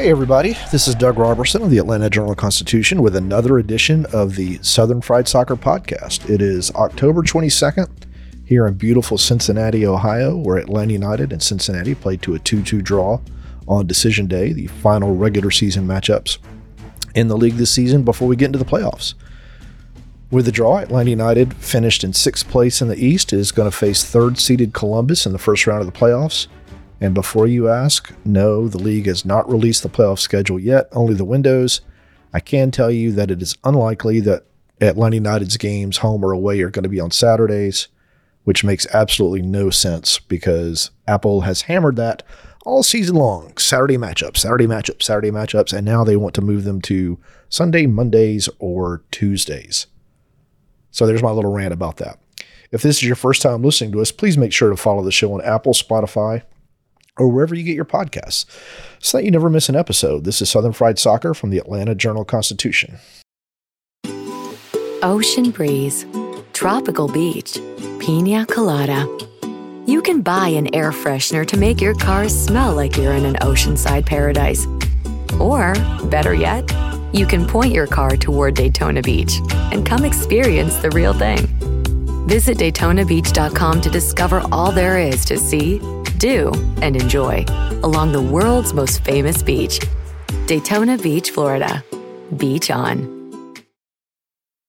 Hey, everybody. This is Doug Roberson of the Atlanta Journal Constitution with another edition of the Southern Fried Soccer Podcast. It is October 22nd here in beautiful Cincinnati, Ohio, where Atlanta United and Cincinnati played to a 2 2 draw on decision day, the final regular season matchups in the league this season before we get into the playoffs. With the draw, Atlanta United finished in sixth place in the East, is going to face third seeded Columbus in the first round of the playoffs. And before you ask, no, the league has not released the playoff schedule yet, only the windows. I can tell you that it is unlikely that Atlanta United's games, home or away, are going to be on Saturdays, which makes absolutely no sense because Apple has hammered that all season long. Saturday matchups, Saturday matchups, Saturday matchups, and now they want to move them to Sunday, Mondays, or Tuesdays. So there's my little rant about that. If this is your first time listening to us, please make sure to follow the show on Apple, Spotify, or wherever you get your podcasts so that you never miss an episode. This is Southern Fried Soccer from the Atlanta Journal Constitution. Ocean breeze, tropical beach, pina colada. You can buy an air freshener to make your car smell like you're in an oceanside paradise. Or, better yet, you can point your car toward Daytona Beach and come experience the real thing. Visit DaytonaBeach.com to discover all there is to see do, and enjoy along the world's most famous beach, Daytona Beach, Florida. Beach on.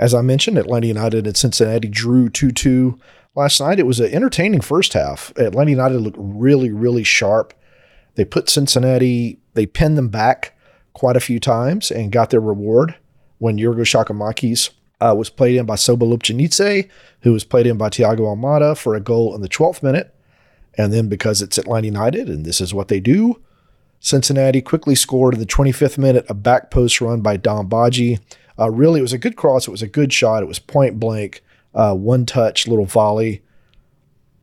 As I mentioned, Atlanta United and Cincinnati drew 2 2 last night. It was an entertaining first half. Atlanta United looked really, really sharp. They put Cincinnati, they pinned them back quite a few times and got their reward when Giorgos Giakoumakis uh, was played in by Lobjanidze, who was played in by Thiago Almada for a goal in the 12th minute. And then because it's Atlanta United and this is what they do, Cincinnati quickly scored in the 25th minute a back post run by Dom Badji uh, really, it was a good cross. It was a good shot. It was point blank, uh, one touch, little volley.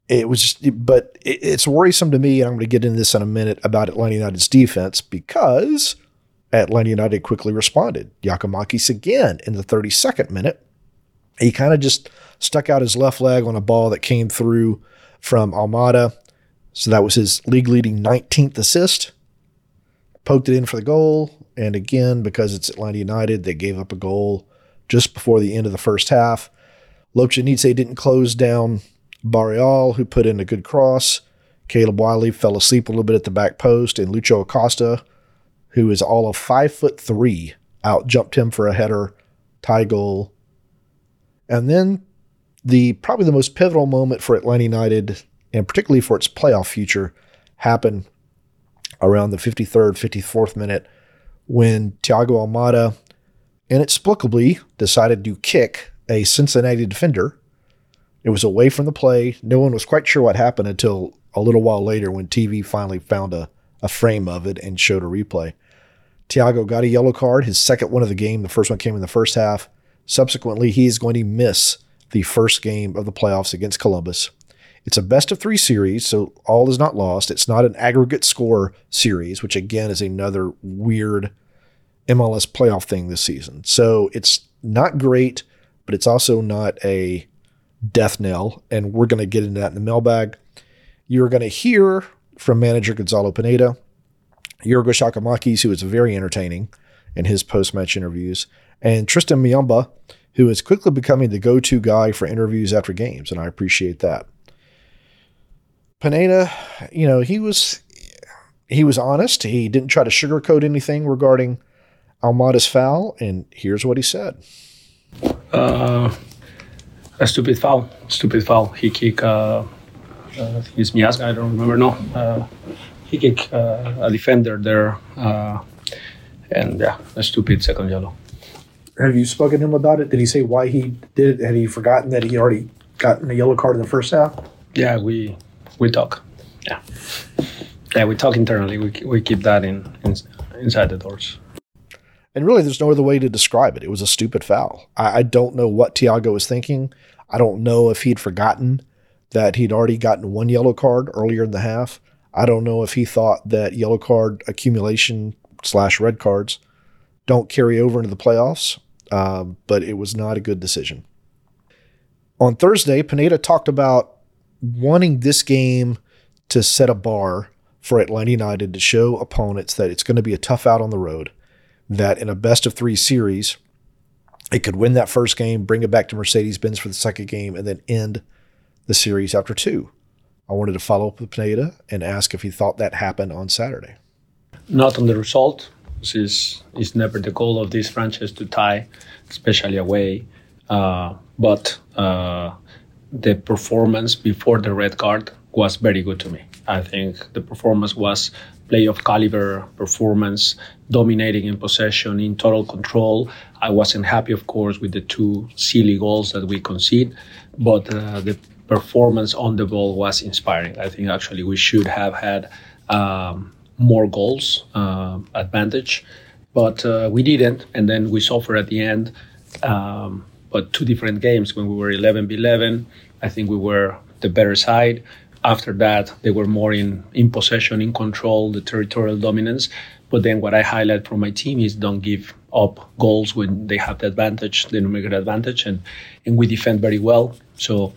It was just, but it, it's worrisome to me, and I'm going to get into this in a minute about Atlanta United's defense because Atlanta United quickly responded. Giakoumakis again in the 32nd minute. He kind of just stuck out his left leg on a ball that came through from Almada. So that was his league leading 19th assist. Poked it in for the goal. And again, because it's Atlanta United, they gave up a goal just before the end of the first half. Lobjanidze didn't close down Barreal, who put in a good cross. Caleb Wiley fell asleep a little bit at the back post, and Lucho Acosta, who is all of five foot three, out jumped him for a header, tie goal. And then the probably the most pivotal moment for Atlanta United, and particularly for its playoff future, happened around the 53rd, 54th minute when Thiago Almada inexplicably decided to kick a Cincinnati defender. It was away from the play. No one was quite sure what happened until a little while later when TV finally found a, a frame of it and showed a replay. Thiago got a yellow card, his second one of the game. The first one came in the first half. Subsequently, he is going to miss the first game of the playoffs against Columbus. It's a best of three series, so all is not lost. It's not an aggregate score series, which again is another weird MLS playoff thing this season. So it's not great, but it's also not a death knell. And we're going to get into that in the mailbag. You're going to hear from manager Gonzalo Pineda, Giorgos Giakoumakis, who is very entertaining in his post match interviews, and Tristan Muyumba, who is quickly becoming the go to guy for interviews after games. And I appreciate that. Pineda, you know, he was he was honest. He didn't try to sugarcoat anything regarding Almada's foul, and here's what he said. Uh, a stupid foul. Stupid foul. He kicked. Uh, uh, it's Miazga. I don't remember. No. Uh, he kicked uh, a defender there, uh, and yeah, a stupid second yellow. Have you spoken to him about it? Did he say why he did it? Had he forgotten that he already gotten a yellow card in the first half? Yeah, we we talk. Yeah. Yeah, we talk internally. We, we keep that in, in inside the doors. And really, there's no other way to describe it. It was a stupid foul. I, I don't know what Thiago was thinking. I don't know if he'd forgotten that he'd already gotten one yellow card earlier in the half. I don't know if he thought that yellow card accumulation slash red cards don't carry over into the playoffs, um, but it was not a good decision. On Thursday, Pineda talked about wanting this game to set a bar for Atlanta United to show opponents that it's going to be a tough out on the road, that in a best of three series, it could win that first game, bring it back to Mercedes Benz for the second game, and then end the series after two. I wanted to follow up with Pineda and ask if he thought that happened on Saturday. Not on the result. This is, is never the goal of this franchise to tie, especially away. Uh, but uh, the performance before the red card was very good to me. I think the performance was playoff caliber performance, dominating in possession, in total control. I wasn't happy, of course, with the two silly goals that we conceded, but uh, the performance on the ball was inspiring. I think actually we should have had um, more goals uh, advantage, but uh, we didn't, and then we suffered at the end. Um, but two different games when we were 11 11, I think we were the better side. After that, they were more in, in possession, in control, the territorial dominance. But then what I highlight from my team is don't give up goals when they have the advantage, the numerical advantage, and, and we defend very well. So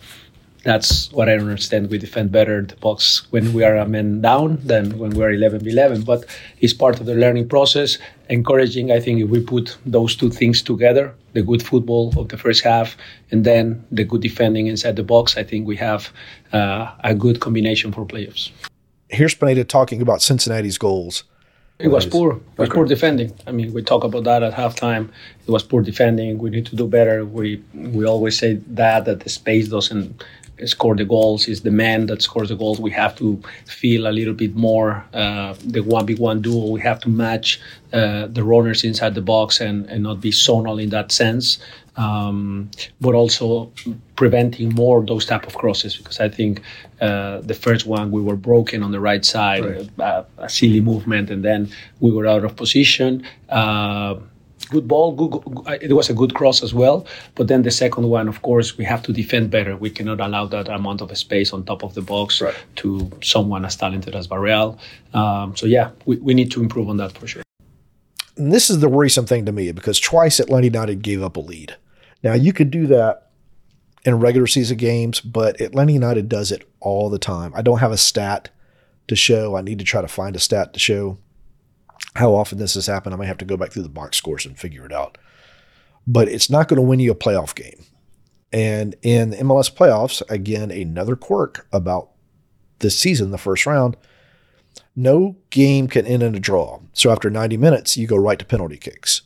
that's what I understand. We defend better the box when we are a man down than when we are 11 11. But it's part of the learning process. Encouraging, I think, if we put those two things together the good football of the first half and then the good defending inside the box, I think we have uh, a good combination for playoffs. Here's Pineda talking about Cincinnati's goals. It was poor. It was okay. poor defending. I mean, we talk about that at halftime. It was poor defending. We need to do better. We we always say that that the space doesn't score the goals. It's the man that scores the goals. We have to feel a little bit more uh, the one v one duel. We have to match uh, the runners inside the box and, and not be zonal in that sense. Um, but also preventing more those type of crosses because I think uh, the first one we were broken on the right side, right. Uh, a silly movement, and then we were out of position. Uh, good ball. Good, it was a good cross as well. But then the second one, of course, we have to defend better. We cannot allow that amount of space on top of the box right. to someone as talented as Barreal. Um, so yeah, we, we need to improve on that for sure. And this is the worrisome thing to me because twice Atlanta United gave up a lead. Now you could do that in regular season games, but Atlanta United does it all the time. I don't have a stat to show. I need to try to find a stat to show how often this has happened. I might have to go back through the box scores and figure it out. But it's not going to win you a playoff game. And in the MLS playoffs, again, another quirk about this season, the first round, no game can end in a draw. So after 90 minutes, you go right to penalty kicks.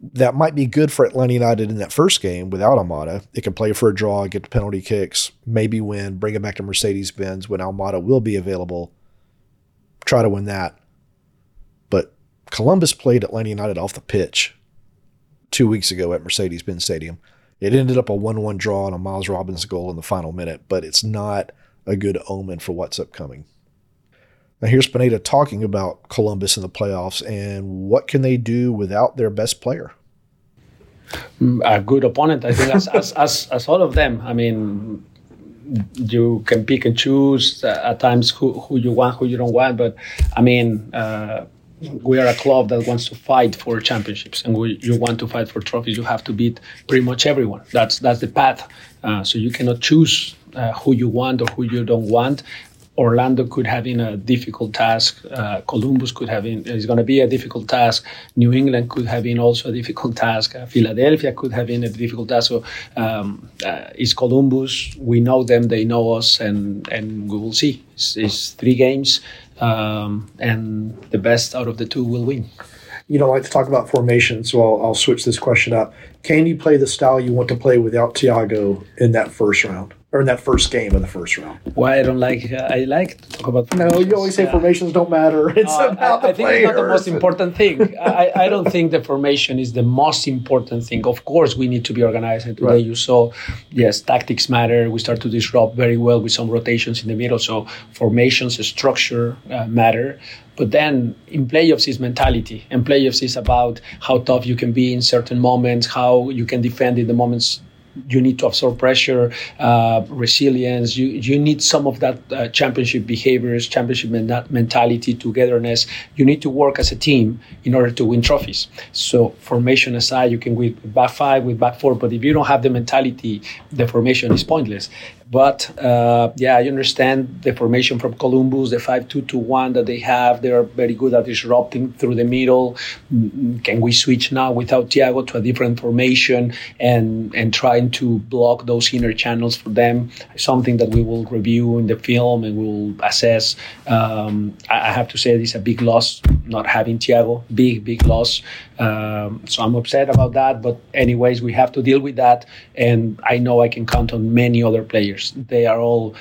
That might be good for Atlanta United in that first game without Almada. It can play for a draw, get to penalty kicks, maybe win, bring it back to Mercedes Benz when Almada will be available. Try to win that. Columbus played Atlanta United off the pitch two weeks ago at Mercedes Benz Stadium. It ended up a 1 1 draw on a Miles Robinson goal in the final minute, but it's not a good omen for what's upcoming. Now, here's Pineda talking about Columbus in the playoffs and what can they do without their best player? Mm, a good opponent, I think, as, as, as, as all of them. I mean, you can pick and choose at times who, who you want, who you don't want. But I mean, uh, we are a club that wants to fight for championships, and we, you want to fight for trophies. You have to beat pretty much everyone. That's that's the path. Uh, so you cannot choose uh, who you want or who you don't want. Orlando could have been a difficult task. Uh, Columbus could have been is going to be a difficult task. New England could have been also a difficult task. Uh, Philadelphia could have been a difficult task. So um, uh, it's Columbus. We know them. They know us, and and we will see. It's, it's three games um, and the best out of the two will win. You don't like to talk about formation, so I'll, I'll switch this question up. Can you play the style you want to play without Thiago in that first round? Or in that first game of the first round? Why I don't like uh, I like to talk about. No, you always say Yeah. formations don't matter. It's Uh, about I, the I think it's not the most important thing. I, I don't think the formation is the most important thing. Of course, we need to be organized. And today Right. you saw, yes, tactics matter. We start to disrupt very well with some rotations in the middle. So formations, structure uh, matter. But then in playoffs is mentality, and playoffs is about how tough you can be in certain moments, how you can defend in the moments you need to absorb pressure, uh, resilience. You you need some of that uh, championship behaviors, championship men- mentality, togetherness. You need to work as a team in order to win trophies. So formation aside, you can win back five, with back four, but if you don't have the mentality, the formation is pointless. But uh, yeah, I understand the formation from Columbus, the five-two-two-one that they have. They are very good at disrupting through the middle. Can we switch now without Thiago to a different formation and and trying to block those inner channels for them? Something that we will review in the film and we will assess. Um, I, I have to say this is a big loss not having Thiago. Big big loss. Um, so I'm upset about that. But anyways, we have to deal with that. And I know I can count on many other players. They are all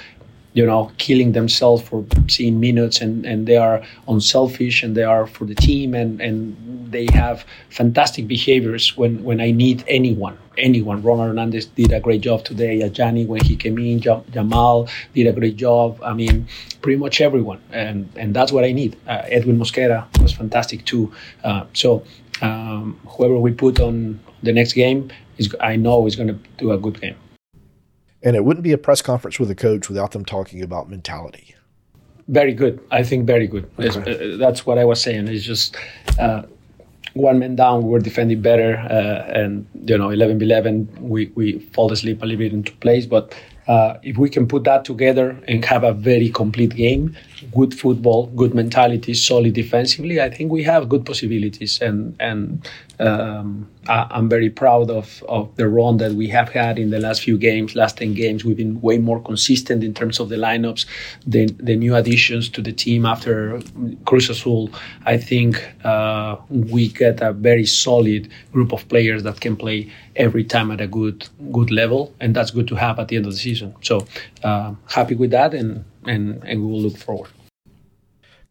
you know, killing themselves for seeing minutes and, and they are unselfish and they are for the team and, and they have fantastic behaviors when, when I need anyone. Anyone. Ron Hernandez did a great job today. Ajani when he came in, Jamal did a great job. I mean, pretty much everyone. And and that's what I need. Uh, Edwin Mosquera was fantastic too. Uh, so um, whoever we put on the next game is I know is going to do a good game. And it wouldn't be a press conference with a coach without them talking about mentality. Very good. I think very good. It's- uh, that's what I was saying. It's just uh, one man down, we were defending better, uh, and you know, 11 11, we we fall asleep a little bit into place. But uh, if we can put that together and have a very complete game, good football, good mentality, solid defensively, I think we have good possibilities. And and um, I, I'm very proud of of the run that we have had in the last few games, last 10 games. We've been way more consistent in terms of the lineups, the the new additions to the team after Cruz Azul. I think uh, we get a very solid group of players that can play every time at a good good level, and that's good to have at the end of the season. So uh, happy with that, and and and we will look forward.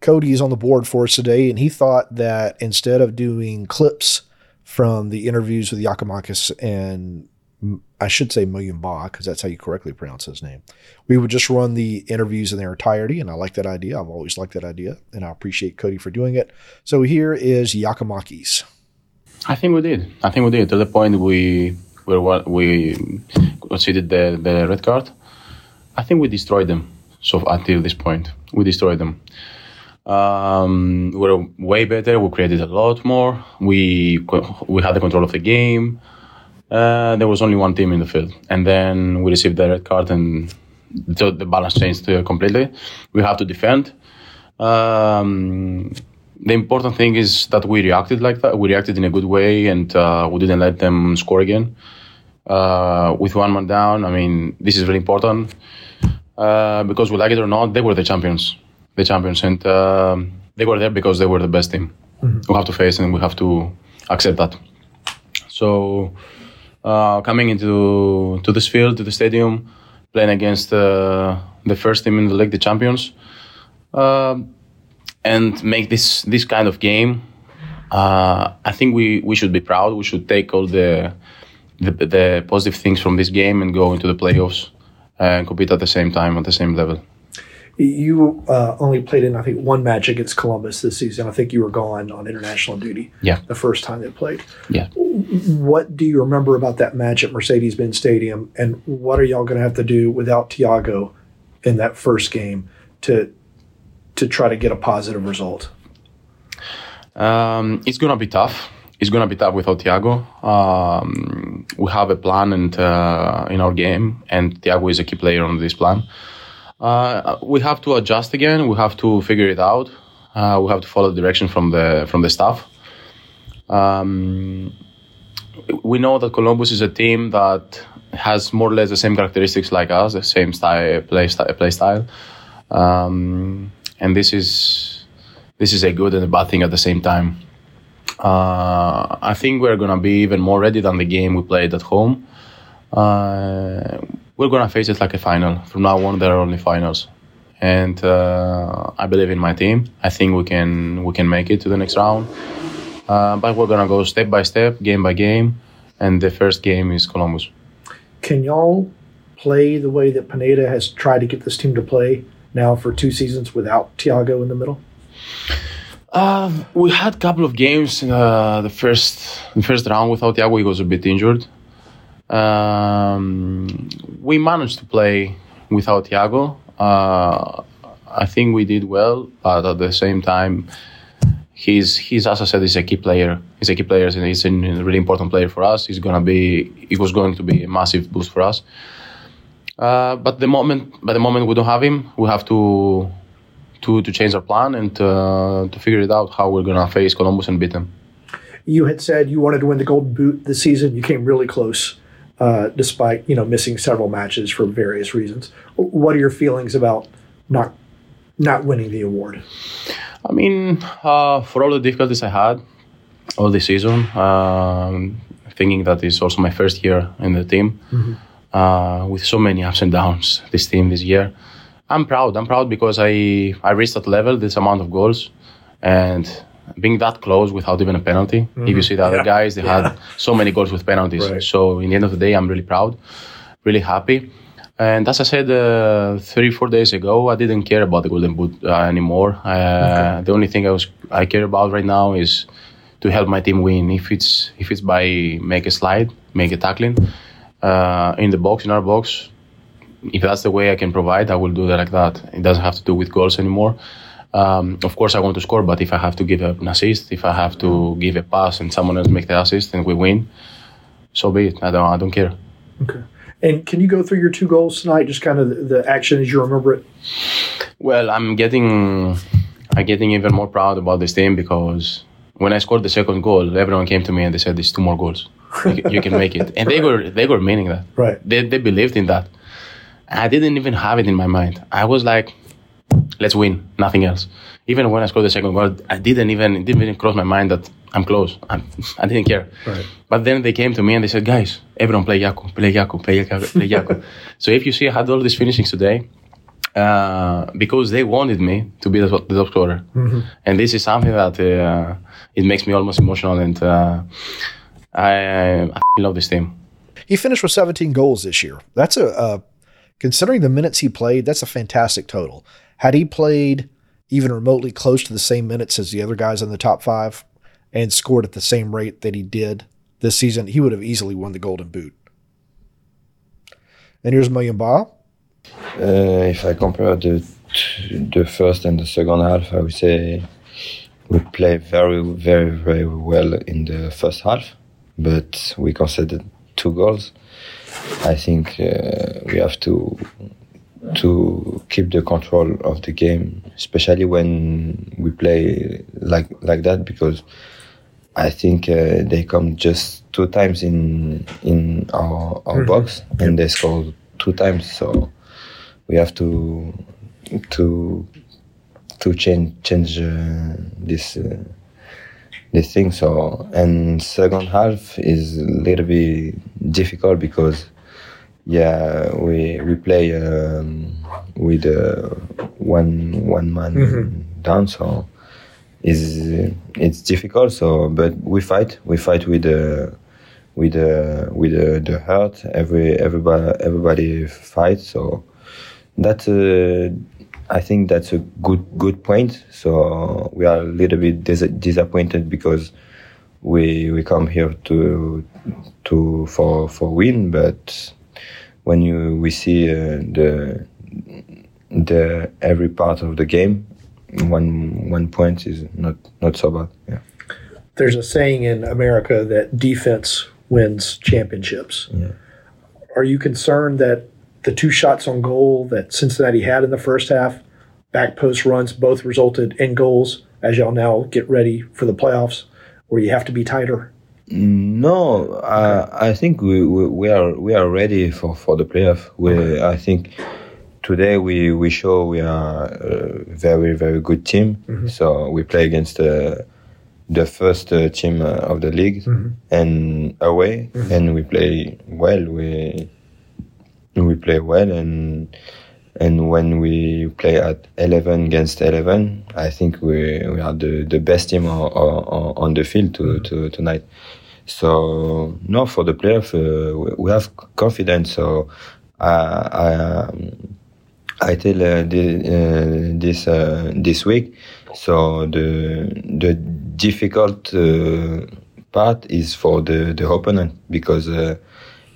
Cody is on the board for us today, and he thought that instead of doing clips from the interviews with Giakoumakis and I should say Muyumba, because that's how you correctly pronounce his name, we would just run the interviews in their entirety. And I like that idea. I've always liked that idea, and I appreciate Cody for doing it. So here is Giakoumakis. I think we did. I think we did to the point we we were we conceded the the red card. I think we destroyed them. So until this point, we destroyed them. Um, we were way better. We created a lot more. We we had the control of the game. Uh, there was only one team in the field, and then we received the red card, and the balance changed completely. We have to defend. Um, the important thing is that we reacted like that. We reacted in a good way, and uh, we didn't let them score again. Uh, with one man down, I mean, this is very important because we like it or not, they were the champions, the champions, and um they were there because they were the best team. We have to face and we have to accept that. So, uh, coming into to this field, to the stadium, playing against uh, the first team in the league, the champions, and make this this kind of game. Uh, I think we, we should be proud. We should take all the, the the positive things from this game and go into the playoffs and compete at the same time at the same level. You uh, only played in, I think, one match against Columbus this season. I think you were gone on international duty Yeah. the first time they played. Yeah. What do you remember about that match at Mercedes Benz Stadium? And what are y'all going to have to do without Thiago in that first game to to try to get a positive result? Um, it's gonna be tough. It's gonna be tough without Thiago. Um, we have a plan and uh, in our game, and Thiago is a key player on this plan. Uh, we have to adjust again. We have to figure it out. Uh, we have to follow the direction from the from the staff. Um, we know that Columbus is a team that has more or less the same characteristics like us, the same style play style. Play style. Um, and this is this is a good and a bad thing at the same time. Uh, I think we're gonna be even more ready than the game we played at home. Uh, we're gonna face it like a final. From now on, there are only finals, and uh, I believe in my team. I think we can we can make it to the next round. Uh, but we're gonna go step by step, game by game, and the first game is Columbus. Can y'all play the way that Pineda has tried to get this team to play now for two seasons without Thiago in the middle? Uh, we had a couple of games in uh, the first the first round without Thiago. He was a bit injured. Um, we managed to play without Thiago. Uh, I think we did well, but at the same time, he's he's as I said, he's a key player. He's a key player, and he's a really important player for us. He's gonna be. It was going to be a massive boost for us. Uh, but the moment, by the moment we don't have him, we have to to to change our plan and uh, to figure it out how we're gonna face Columbus and beat them. You had said you wanted to win the Golden Boot this season. You came really close, uh, despite you know missing several matches for various reasons. What are your feelings about not not winning the award? I mean, uh, for all the difficulties I had all this season, um, thinking that it's also my first year in the team. Mm-hmm uh, with so many ups and downs this team this year. I'm proud. I'm proud because I I reached that level, this amount of goals, and being that close without even a penalty. Mm-hmm. If you mm-hmm. see the other yeah. guys, they yeah. had so many goals with penalties. Right. So in the end of the day, I'm really proud, really happy. And as I said uh, three, four days ago, I didn't care about the golden boot uh, anymore. Uh, okay. The only thing I was I care about right now is to help my team win. If it's if it's by make a slide, make a tackling, uh, in the box, in our box. If that's the way I can provide, I will do that like that. It doesn't have to do with goals anymore. Um, of course, I want to score, but if I have to give an assist, if I have to give a pass and someone else make the assist and we win, so be it. I don't, I don't care. Okay. And can you go through your two goals tonight? Just kind of the, the action as you remember it. Well, I'm getting, I'm getting even more proud about this team because when I scored the second goal, everyone came to me and they said, "There's two more goals." you, you can make it. And they were they were meaning that. Right. They they believed in that. I didn't even have it in my mind. I was like, let's win, nothing else. Even when I scored the second goal, I didn't even it didn't even cross my mind that I'm close. I'm, I did not care. Right. But then they came to me and they said, guys, everyone play Yaku, play Yaku, play Yaku, play Yaku. so if you see, I had all these finishings today. Uh, because they wanted me to be the, the top scorer, mm-hmm. and this is something that uh, it makes me almost emotional and uh, I, I love this team. He finished with 17 goals this year. That's a, uh, considering the minutes he played, that's a fantastic total. Had he played even remotely close to the same minutes as the other guys in the top five and scored at the same rate that he did this season, he would have easily won the Golden Boot. And here's Muyumba. Uh, if I compare the the first and the second half, I would say we play very, very, very well in the first half but we conceded two goals. I think uh, we have to to keep the control of the game, especially when we play like like that, because I think uh, they come just two times in in our our mm-hmm. box and they score two times. So we have to to to change change uh, this uh, this thing. So and second half is a little bit difficult because yeah we we play um, with uh, one one man mm-hmm. down so is it's difficult so but we fight we fight with the with the with the, the hurt every everybody everybody fights so that uh, I think that's a good good point. So we are a little bit dis- disappointed because we we come here to to for for win, but when you we see uh, the the every part of the game, one one point is not not so bad. Yeah. There's a saying in America that defense wins championships. Yeah. Are you concerned that the two shots on goal that Cincinnati had in the first half, back post runs, both resulted in goals as y'all now get ready for the playoffs where you have to be tighter? No, uh, I think we, we, we, are we are ready for, for the playoff. We, okay. I think today we, we show we are a very very good team. Mm-hmm. So we play against a, the first uh, team uh, of the league and away, and we play well. We we play well, and and when we play at 11 against 11, I think we we are the, the best team on, on, on the field to, to tonight. So no, for the playoff, uh, we- have confidence. So I I, um, I tell uh, the, uh, this uh, this week. So the the difficult uh, part is for the the opponent because uh,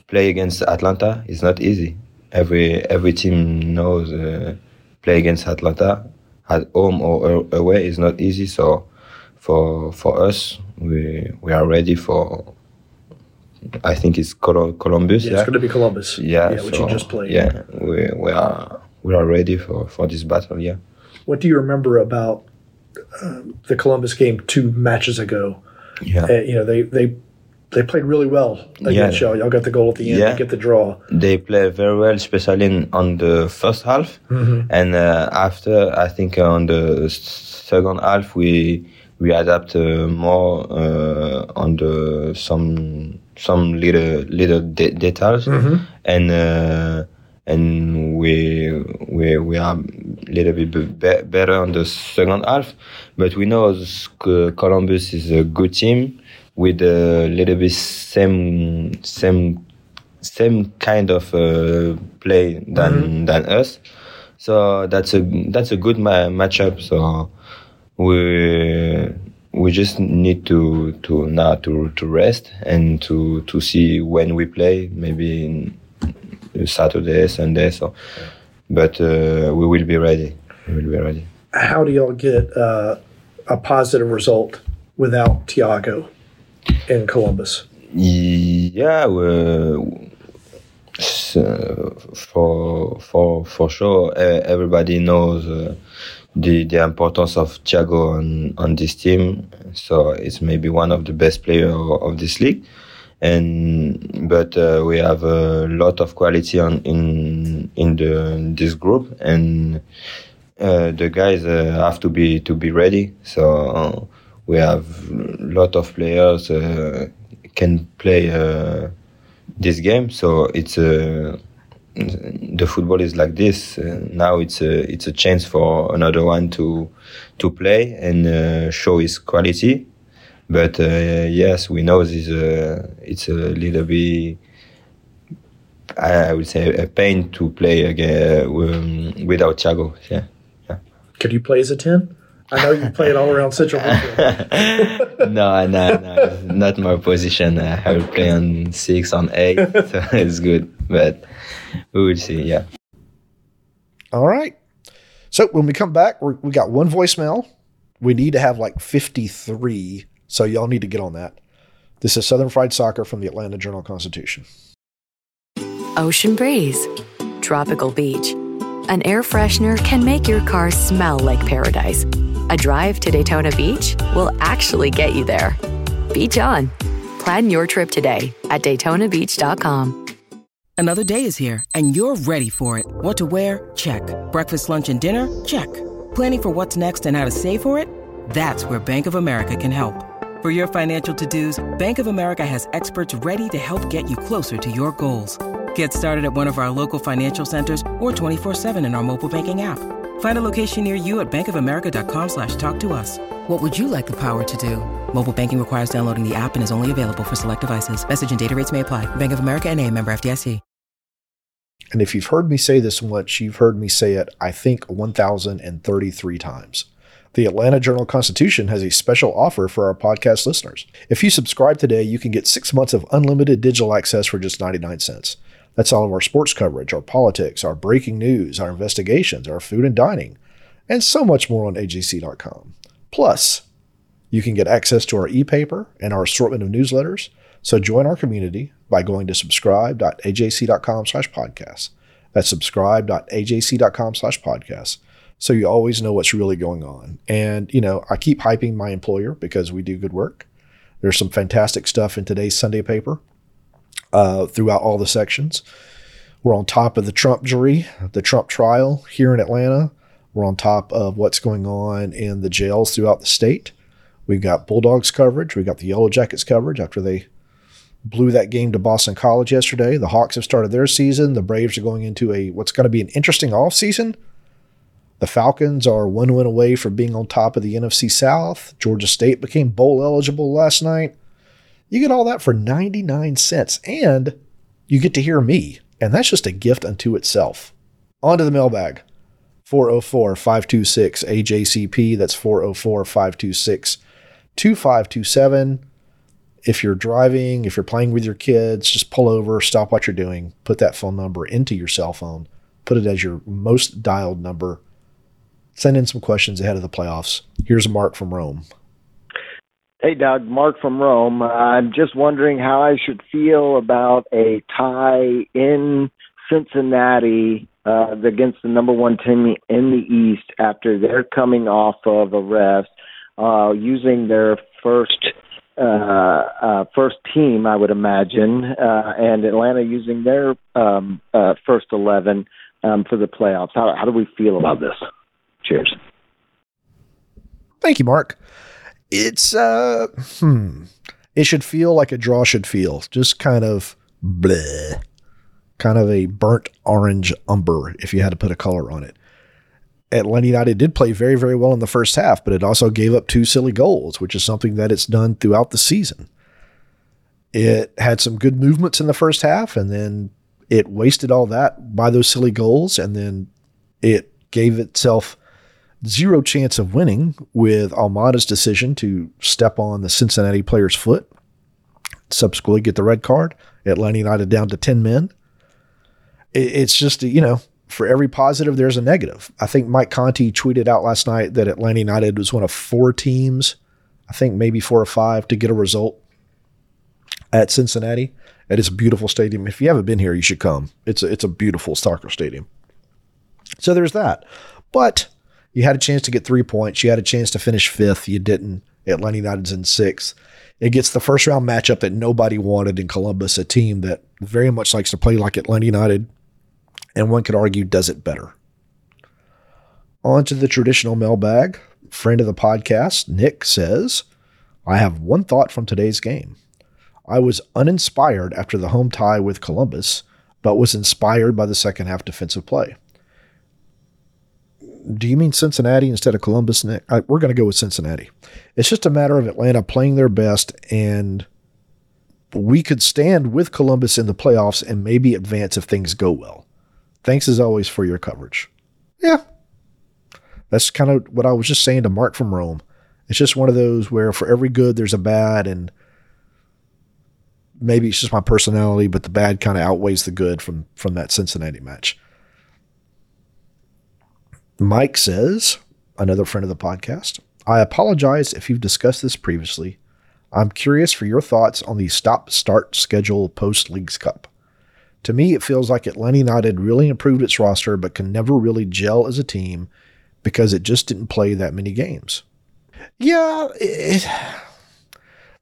play against Atlanta is not easy. Every every team knows uh, play against Atlanta at home or away is not easy. So for for us, we we are ready for. I think it's Col- Columbus. Yeah, it's going to be Columbus. Yeah, which so, you just played. Yeah, we we are we are ready for for this battle. Yeah. What do you remember about um, the Columbus game two matches ago? Yeah. Uh, you know, they they they played really well against Yeah. y'all. Y'all got the goal at the end Yeah. to get the draw. they play very well, especially in, on the first half, and uh, after I think on the second half we we adapt uh, more uh, on the some some little little de- details, and uh, and we we we are a little bit be- better on the second half, but we know Columbus is a good team with a little bit same same same kind of uh, play than than us. So that's a that's a good ma- matchup. So we we just need to to now to to rest and to to see when we play. Maybe in Saturday, Sunday. So, but uh, we will be ready. We will be ready. How do y'all get uh, a positive result without Thiago in Columbus? Yeah, so for for for sure, uh, everybody knows uh, the the importance of Thiago on on this team. So it's maybe one of the best players of this league, and but uh, we have a lot of quality on in in the this group, and uh, the guys uh, have to be to be ready. So uh, we have lot of players uh, can play uh, this game. So it's a the football is like this. Uh, now it's a it's a chance for another one to to play and uh, show his quality. But uh, yes, we know this. Uh, it's a little bit. I would say a pain to play again um, without Thiago. Yeah. Could you play as a 10? I know you played all around Central midfield. no, no, no, not my position. Uh, I will play on six, on eight, so it's good. But we will see. Yeah. All right. So when we come back, we're, we got one voicemail. We need to have like 53. So y'all need to get on that. This is Southern Fried Soccer from the Atlanta Journal Constitution. Ocean breeze, tropical beach. An air freshener can make your car smell like paradise. A drive to Daytona Beach will actually get you there. Beach on. Plan your trip today at DaytonaBeach.com. Another day is here, and you're ready for it. What to wear? Check. Breakfast, lunch, and dinner? Check. Planning for what's next and how to save for it? That's where Bank of America can help. For your financial to dos, Bank of America has experts ready to help get you closer to your goals. Get started at one of our local financial centers or 24-7 in our mobile banking app. Find a location near you at bankofamerica.com slash talk to us. What would you like the power to do? Mobile banking requires downloading the app and is only available for select devices. Message and data rates may apply. Bank of America and a member FDIC. And if you've heard me say this once, you've heard me say it, I think, 1,033 times. The Atlanta Journal Constitution has a special offer for our podcast listeners. If you subscribe today, you can get six months of unlimited digital access for just 99 cents. That's all of our sports coverage, our politics, our breaking news, our investigations, our food and dining, and so much more on AJC.com. Plus, you can get access to our e-paper and our assortment of newsletters. So join our community by going to subscribe.ajc.com slash podcast. That's subscribe.ajc.com slash podcast. So you always know what's really going on. And, you know, I keep hyping my employer because we do good work. There's some fantastic stuff in today's Sunday paper uh, throughout all the sections. We're on top of the Trump jury, the Trump trial here in Atlanta. We're on top of what's going on in the jails throughout the state. We've got Bulldogs coverage. We've got the Yellow Jackets coverage after they blew that game to Boston College yesterday. The Hawks have started their season. The Braves are going into a what's going to be an interesting offseason. The Falcons are one win away from being on top of the NFC South. Georgia State became bowl eligible last night. You get all that for 99 cents and you get to hear me. And that's just a gift unto itself. On to the mailbag. 404 526 AJCP. That's 404 526 2527. If you're driving, if you're playing with your kids, just pull over, stop what you're doing, put that phone number into your cell phone, put it as your most dialed number. Send in some questions ahead of the playoffs. Here's a Mark from Rome. Hey, Doug, Mark from Rome. I'm just wondering how I should feel about a tie in Cincinnati uh, against the number one team in the East after they're coming off of a rest, uh, using their first uh, uh, first team, I would imagine, uh, and Atlanta using their um, uh, first eleven um, for the playoffs. How, how do we feel about this? Cheers. Thank you, Mark. It's uh, hmm. It should feel like a draw should feel, just kind of bleh, kind of a burnt orange umber if you had to put a color on it. Atlanta United did play very, very well in the first half, but it also gave up two silly goals, which is something that it's done throughout the season. It had some good movements in the first half, and then it wasted all that by those silly goals, and then it gave itself zero chance of winning with Almada's decision to step on the Cincinnati player's foot, subsequently get the red card. Atlanta United down to 10 men. It's just, you know, for every positive, there's a negative. I think Mike Conti tweeted out last night that Atlanta United was one of four teams, I think maybe four or five, to get a result at Cincinnati. It is a beautiful stadium. If you haven't been here, you should come. It's a, it's a beautiful soccer stadium. So there's that. But you had a chance to get three points. You had a chance to finish fifth. You didn't. Atlanta United's in sixth. It gets the first round matchup that nobody wanted in Columbus, a team that very much likes to play like Atlanta United and one could argue does it better. On to the traditional mailbag. Friend of the podcast, Nick says, I have one thought from today's game. I was uninspired after the home tie with Columbus, but was inspired by the second half defensive play. Do you mean Cincinnati instead of Columbus, we're going to go with Cincinnati. It's just a matter of Atlanta playing their best, and we could stand with Columbus in the playoffs and maybe advance if things go well. Thanks as always for your coverage. Yeah. That's kind of what I was just saying to Mark from Rome. It's just one of those where for every good, there's a bad, and maybe it's just my personality, but the bad kind of outweighs the good from, from that Cincinnati match. Mike says, another friend of the podcast, I apologize if you've discussed this previously. I'm curious for your thoughts on the stop start schedule post Leagues Cup. To me, it feels like Atlanta United really improved its roster, but can never really gel as a team because it just didn't play that many games. Yeah, it,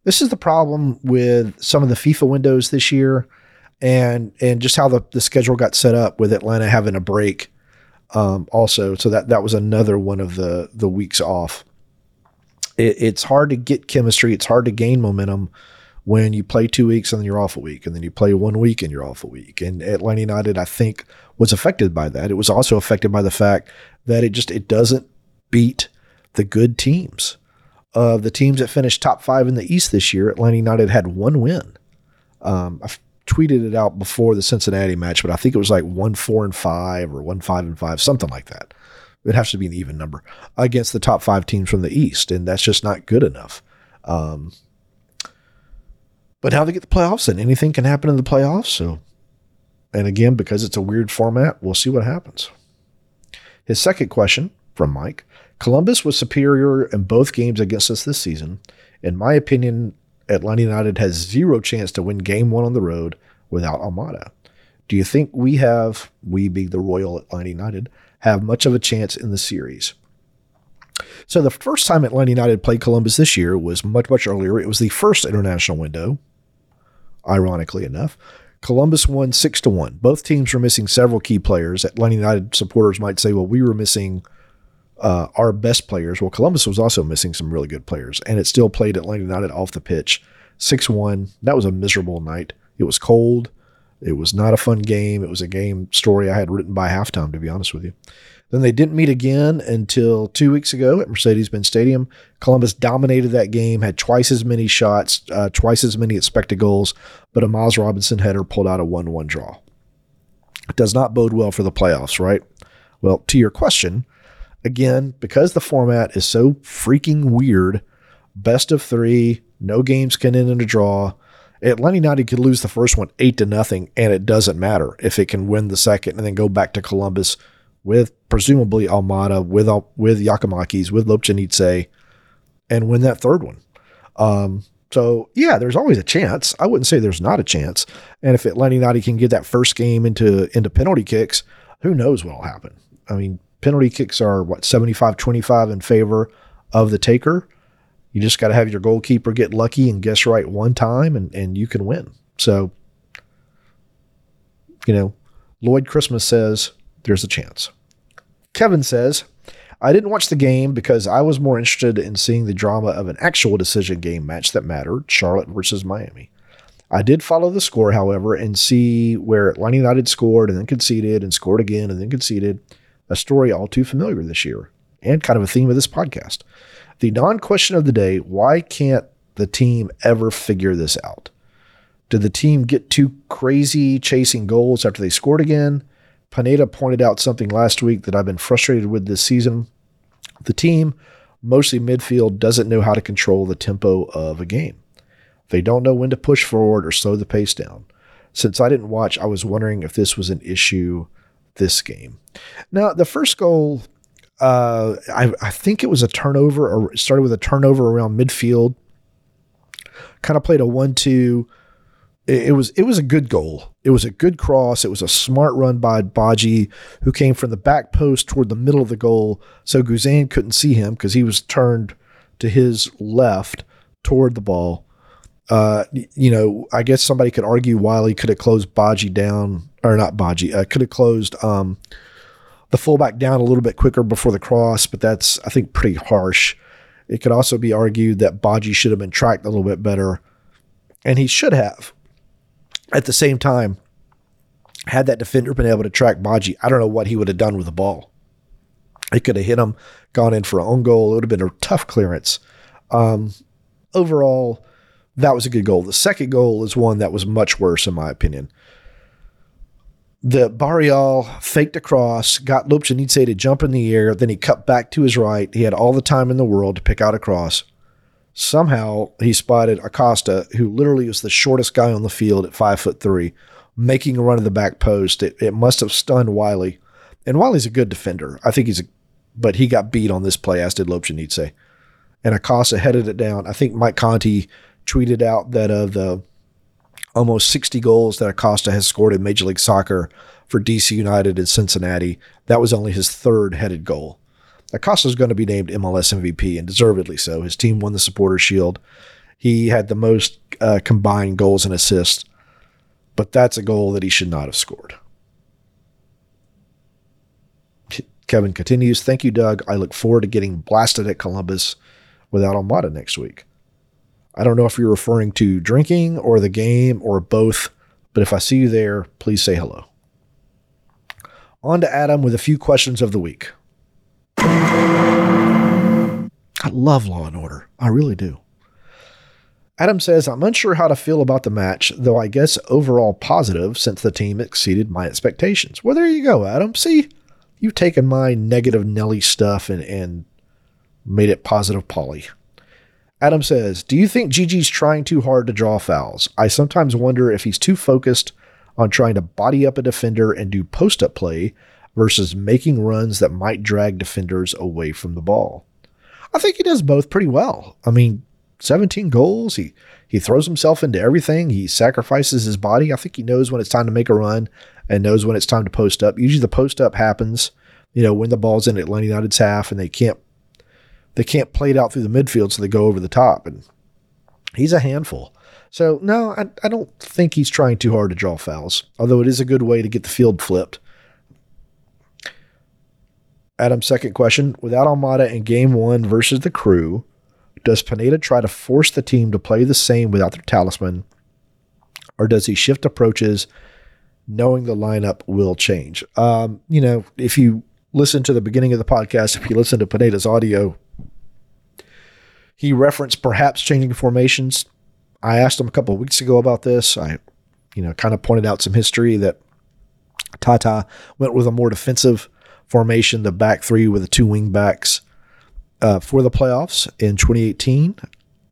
this is the problem with some of the FIFA windows this year, and and just how the, the schedule got set up with Atlanta having a break. Um, also, so that that was another one of the the weeks off. It, it's hard to get chemistry. It's hard to gain momentum when you play two weeks and then you're off a week, and then you play one week and you're off a week. And Atlanta United, I think, was affected by that. It was also affected by the fact that it just it doesn't beat the good teams. Of the teams that finished top five in the East this year, Atlanta United had one win. Um, tweeted it out before the Cincinnati match, but I think it was like one four and five or one five and five, something like that. It has to be an even number against the top five teams from the East, and that's just not good enough. Um, but now they get the playoffs, and anything can happen in the playoffs. So, and again, because it's a weird format, we'll see what happens. His second question from Mike Columbus was superior in both games against us this season. In my opinion, Atlanta United has zero chance to win game one on the road without Almada. Do you think we have, we being the Royal Atlanta United, have much of a chance in the series? So the first time Atlanta United played Columbus this year was much, much earlier. It was the first international window, ironically enough. Columbus won six to one. Both teams were missing several key players. Atlanta United supporters might say, well, we were missing uh, our best players. Well, Columbus was also missing some really good players, and it still played Atlanta United off the pitch, six one. That was a miserable night. It was cold. It was not a fun game. It was a game story I had written by halftime, to be honest with you. Then they didn't meet again until two weeks ago at Mercedes Benz Stadium. Columbus dominated that game, had twice as many shots, uh, twice as many expected goals, but a Miles Robinson header pulled out a 1 1 draw. It does not bode well for the playoffs, right? Well, to your question, again, because the format is so freaking weird, best of three, no games can end in a draw. Atlanta United could lose the first one eight to nothing, and it doesn't matter if it can win the second and then go back to Columbus with presumably Almada, with with Giakoumakis, with Lobjanidze, and win that third one. Um, so yeah, there's always a chance. I wouldn't say there's not a chance. And if Atlanta United can get that first game into into penalty kicks, who knows what'll happen? I mean, penalty kicks are what 75-25 in favor of the taker. You just got to have your goalkeeper get lucky and guess right one time, and and you can win. So, you know, Lloyd Christmas says there's a chance. Kevin says, I didn't watch the game because I was more interested in seeing the drama of an actual decision game match that mattered Charlotte versus Miami. I did follow the score, however, and see where Atlanta United scored and then conceded and scored again and then conceded. A story all too familiar this year and kind of a theme of this podcast. The non question of the day why can't the team ever figure this out? Did the team get too crazy chasing goals after they scored again? Pineda pointed out something last week that I've been frustrated with this season. The team, mostly midfield, doesn't know how to control the tempo of a game. They don't know when to push forward or slow the pace down. Since I didn't watch, I was wondering if this was an issue this game. Now, the first goal, uh, I, I think it was a turnover or started with a turnover around midfield. Kind of played a one-two it, was it was a good goal. It was a good cross. It was a smart run by Badji, who came from the back post toward the middle of the goal, so Guzan couldn't see him because he was turned to his left toward the ball. Uh, you know, I guess somebody could argue Wiley could have closed Badji down, or not Badji, uh, could have closed um, the fullback down a little bit quicker before the cross, but that's I think pretty harsh. It could also be argued that Badji should have been tracked a little bit better, and he should have. At the same time, had that defender been able to track Badji, I don't know what he would have done with the ball. He could have hit him, gone in for an own goal. It would have been a tough clearance. Um, overall, that was a good goal. The second goal is one that was much worse, in my opinion. The Barreal faked across, got Lobjanidze to jump in the air, then he cut back to his right. He had all the time in the world to pick out a cross. Somehow he spotted Acosta, who literally was the shortest guy on the field at five foot three, making a run to the back post. It, it must have stunned Wiley. And Wiley's a good defender. I think he's a, but he got beat on this play, as did Lobjanidze. And Acosta headed it down. I think Mike Conti tweeted out that of the almost 60 goals that Acosta has scored in Major League Soccer for DC United and Cincinnati, that was only his third headed goal. Acosta is going to be named MLS MVP and deservedly so. His team won the Supporter Shield. He had the most uh, combined goals and assists, but that's a goal that he should not have scored. Kevin continues, Thank you, Doug. I look forward to getting blasted at Columbus without Almada next week. I don't know if you're referring to drinking or the game or both, but if I see you there, please say hello. On to Adam with a few questions of the week. I love Law and Order. I really do. Adam says, I'm unsure how to feel about the match, though I guess overall positive since the team exceeded my expectations. Well, there you go, Adam. See, you've taken my negative Nelly stuff and, and made it positive Polly. Adam says, Do you think Gigi's trying too hard to draw fouls? I sometimes wonder if he's too focused on trying to body up a defender and do post up play versus making runs that might drag defenders away from the ball. I think he does both pretty well. I mean, 17 goals. He he throws himself into everything. He sacrifices his body. I think he knows when it's time to make a run and knows when it's time to post up. Usually the post up happens, you know, when the ball's in Atlanta United's half and they can't they can't play it out through the midfield, so they go over the top. And he's a handful. So no, I, I don't think he's trying too hard to draw fouls. Although it is a good way to get the field flipped. Adam's second question without Almada in game one versus the crew, does Pineda try to force the team to play the same without their talisman, or does he shift approaches knowing the lineup will change? Um, you know, if you listen to the beginning of the podcast, if you listen to Pineda's audio, he referenced perhaps changing formations. I asked him a couple of weeks ago about this. I, you know, kind of pointed out some history that Tata went with a more defensive formation, the back three with the two wing backs uh, for the playoffs in 2018,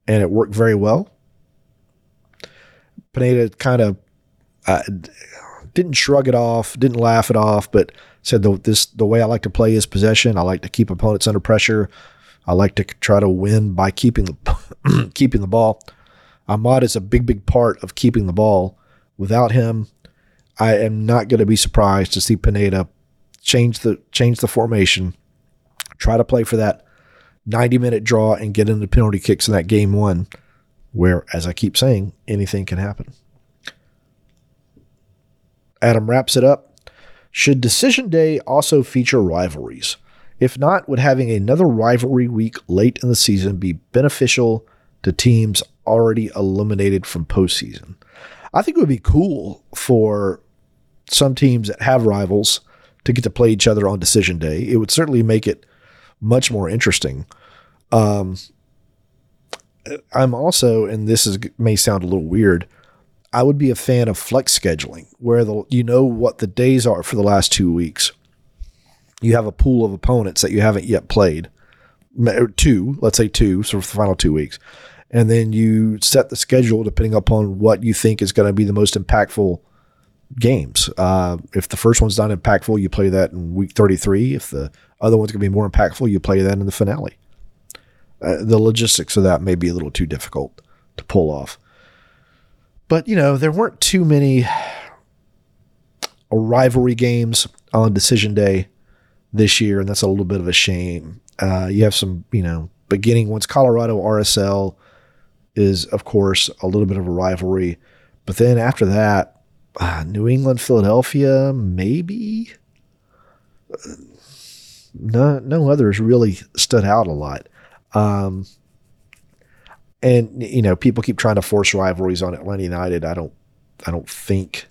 and it worked very well. Pineda kind of uh, didn't shrug it off, didn't laugh it off, but said the, this the way I like to play is possession. I like to keep opponents under pressure. I like to try to win by keeping the keeping the ball. Almada is a big, big part of keeping the ball. Without him, I am not going to be surprised to see Pineda change the change the formation, try to play for that 90 minute draw and get into penalty kicks in that game one, where, as I keep saying, anything can happen. Adam wraps it up. Should decision day also feature rivalries? If not, would having another rivalry week late in the season be beneficial to teams already eliminated from postseason? I think it would be cool for some teams that have rivals to get to play each other on decision day. It would certainly make it much more interesting. Um, I'm also, and this is may sound a little weird, I would be a fan of flex scheduling, where the you know what the days are for the last two weeks. You have a pool of opponents that you haven't yet played, two, let's say two, so for the final two weeks, and then you set the schedule depending upon what you think is going to be the most impactful games. Uh, if the first one's not impactful, you play that in week 33. If the other one's going to be more impactful, you play that in the finale. Uh, the logistics of that may be a little too difficult to pull off. But, you know, there weren't too many rivalry games on decision day this year, and that's a little bit of a shame. Uh, you have some, you know, beginning once Colorado RSL is, of course, a little bit of a rivalry. But then after that, uh, New England, Philadelphia, maybe. No, no others really stood out a lot. Um, and you know, people keep trying to force rivalries on Atlanta United. I don't, I don't think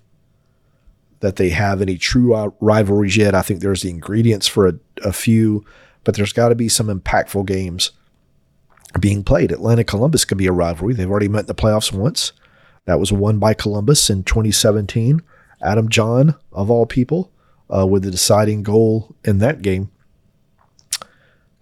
that they have any true rivalries yet. I think there's the ingredients for a, a few, but there's got to be some impactful games being played. Atlanta Columbus could be a rivalry. They've already met in the playoffs once. That was won by Columbus in 2017. Adam Jahn, of all people, uh, with the deciding goal in that game.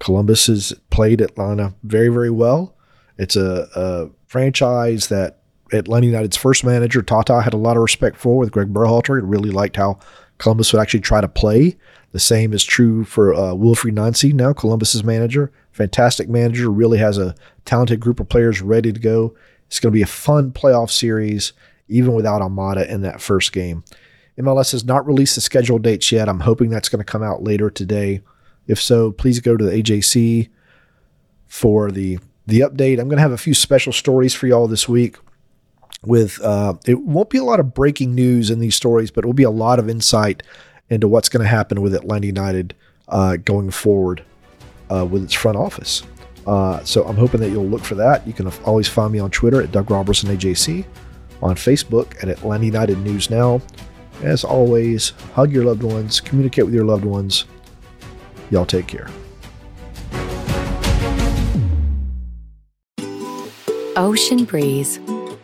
Columbus has played Atlanta very, very well. It's a, a franchise that Atlanta United's first manager, Tata, had a lot of respect for with Greg Berhalter. He really liked how Columbus would actually try to play. The same is true for uh, Wilfried Nancy, now Columbus's manager. Fantastic manager, really has a talented group of players ready to go. It's going to be a fun playoff series, even without Almada in that first game. MLS has not released the schedule dates yet. I'm hoping that's going to come out later today. If so, please go to the AJC for the the update. I'm going to have a few special stories for y'all this week. With uh, it won't be a lot of breaking news in these stories, but it will be a lot of insight into what's going to happen with Atlanta United uh, going forward uh, with its front office. Uh, so I'm hoping that you'll look for that. You can always find me on Twitter at Doug Roberson AJC, on Facebook at Atlanta United News Now. As always, hug your loved ones, communicate with your loved ones. Y'all take care. Ocean breeze,